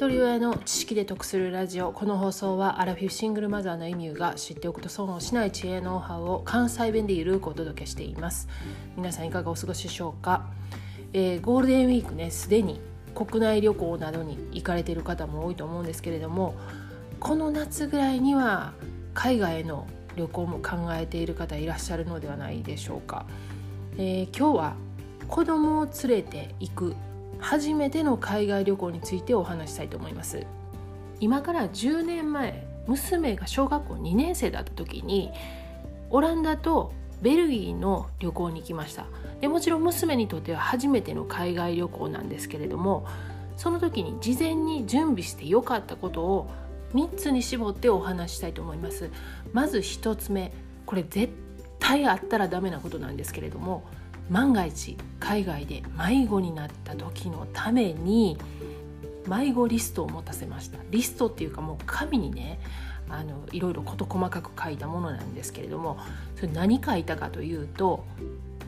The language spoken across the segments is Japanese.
一人親の知識で得するラジオ。この放送はアラフィフシングルマザーのエミューが知っておくと損をしない知恵ノウハウを関西弁でゆるくお届けしています。皆さんいかがお過ごしでしょうか、えー、ゴールデンウィークねすでに国内旅行などに行かれている方も多いと思うんですけれどもこの夏ぐらいには海外への旅行も考えている方いらっしゃるのではないでしょうか、えー、今日は子供を連れて行く初めての海外旅行についてお話したいと思います。今から10年前娘が小学校2年生だった時にオランダとベルギーの旅行に行きました。でもちろん娘にとっては初めての海外旅行なんですけれどもその時に事前に準備してよかったことを3つに絞ってお話したいと思います。まず1つ目これ絶対あったらダメなことなんですけれども万が一海外で迷子になった時のために迷子リストを持たせました。リストっていうかもう紙にねあのいろいろ事細かく書いたものなんですけれどもそれ何書いたかというと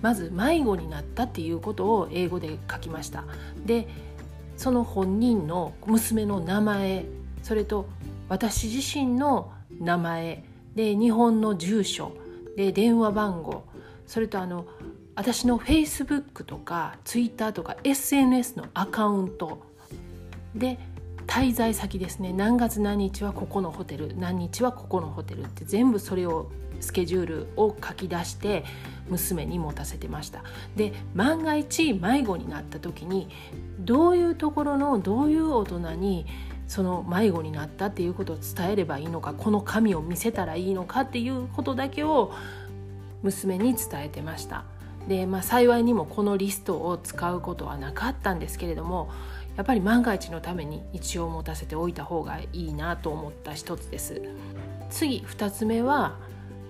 まず迷子になったっていうことを英語で書きました。でその本人の娘の名前それと私自身の名前で日本の住所で電話番号それとあの私の Facebook とか Twitter とか SNS のアカウント。で滞在先ですね。何月何日はここのホテル何日はここのホテルって全部それをスケジュールを書き出して娘に持たせてました。で万が一迷子になった時にどういうところのどういう大人にその迷子になったっていうことを伝えればいいのかこの紙を見せたらいいのかっていうことだけを娘に伝えてました。で、まあ、幸いにもこのリストを使うことはなかったんですけれどもやっぱり万が一のために一応持たせておいた方がいいなと思った一つです。次2つ目は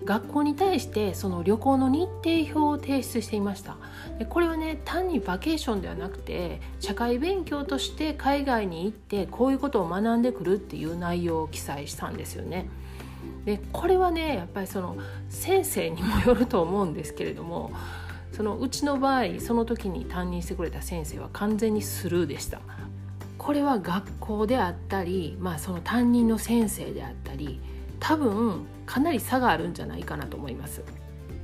学校に対してその旅行の日程表を提出していました。でこれはね単にバケーションではなくて社会勉強として海外に行ってこういうことを学んでくるっていう内容を記載したんですよね。でこれはねやっぱりその先生にもよると思うんですけれどもそのうちの場合その時に担任してくれた先生は完全にスルーでした。これは学校であったり、まあ、その担任の先生であったり多分かなり差があるんじゃないかなと思います。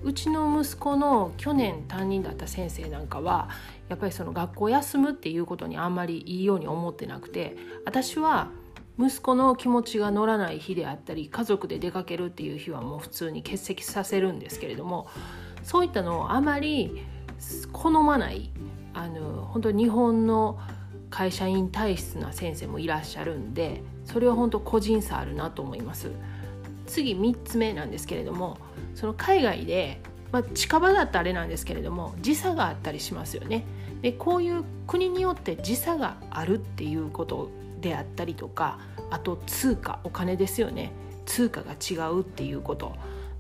うちの息子の去年担任だった先生なんかはやっぱりその学校休むっていうことにあんまりいいように思ってなくて私は息子の気持ちが乗らない日であったり家族で出かけるっていう日はもう普通に欠席させるんですけれどもそういったのをあまり好まないあの本当日本の会社員体質な先生もいらっしゃるんでそれは本当個人差あるなと思います。次3つ目なんですけれどもその海外で、まあ、近場だったらあれなんですけれども時差があったりしますよね。でこういう国によって時差があるっていうことであったりとかあと通貨お金ですよね。通貨が違うっていうこと。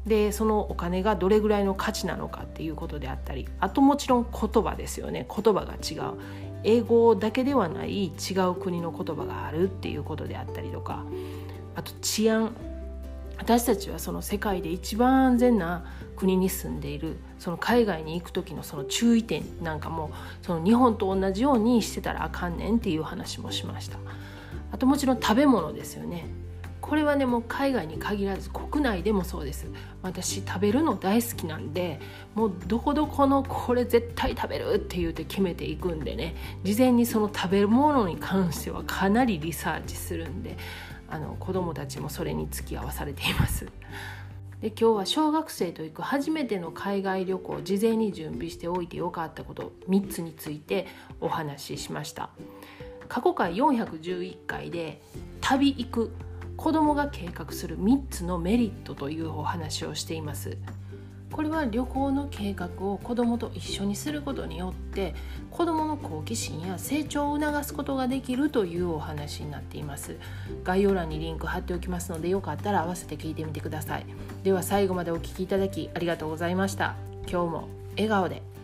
でそのお金がどれぐらいの価値なのかっていうことであったりあともちろん言葉ですよね。言葉が違う。英語だけではない違う国の言葉があるっていうことであったりとかあと治安。私たちはその世界で一番安全な国に住んでいるその海外に行く時のその注意点なんかもその日本と同じようにしてたらあかんねんっていう話もしました。あともちろん食べ物ですよね。これはねもう海外に限らず国内でもそうです。私食べるの大好きなんでもうどこどこのこれ絶対食べるって言うて決めていくんでね。事前にその食べ物に関してはかなりリサーチするんであの子供たちもそれに付き合わされています。で今日は小学生と行く初めての海外旅行事前に準備しておいてよかったこと3つについてお話ししました。過去回411回で旅行く子供が計画する3つのメリットというお話をしています。これは旅行の計画を子供と一緒にすることによって子供の好奇心や成長を促すことができるというお話になっています。概要欄にリンク貼っておきますのでよかったら合わせて聞いてみてください。では最後までお聴きいただきありがとうございました。今日も笑顔で。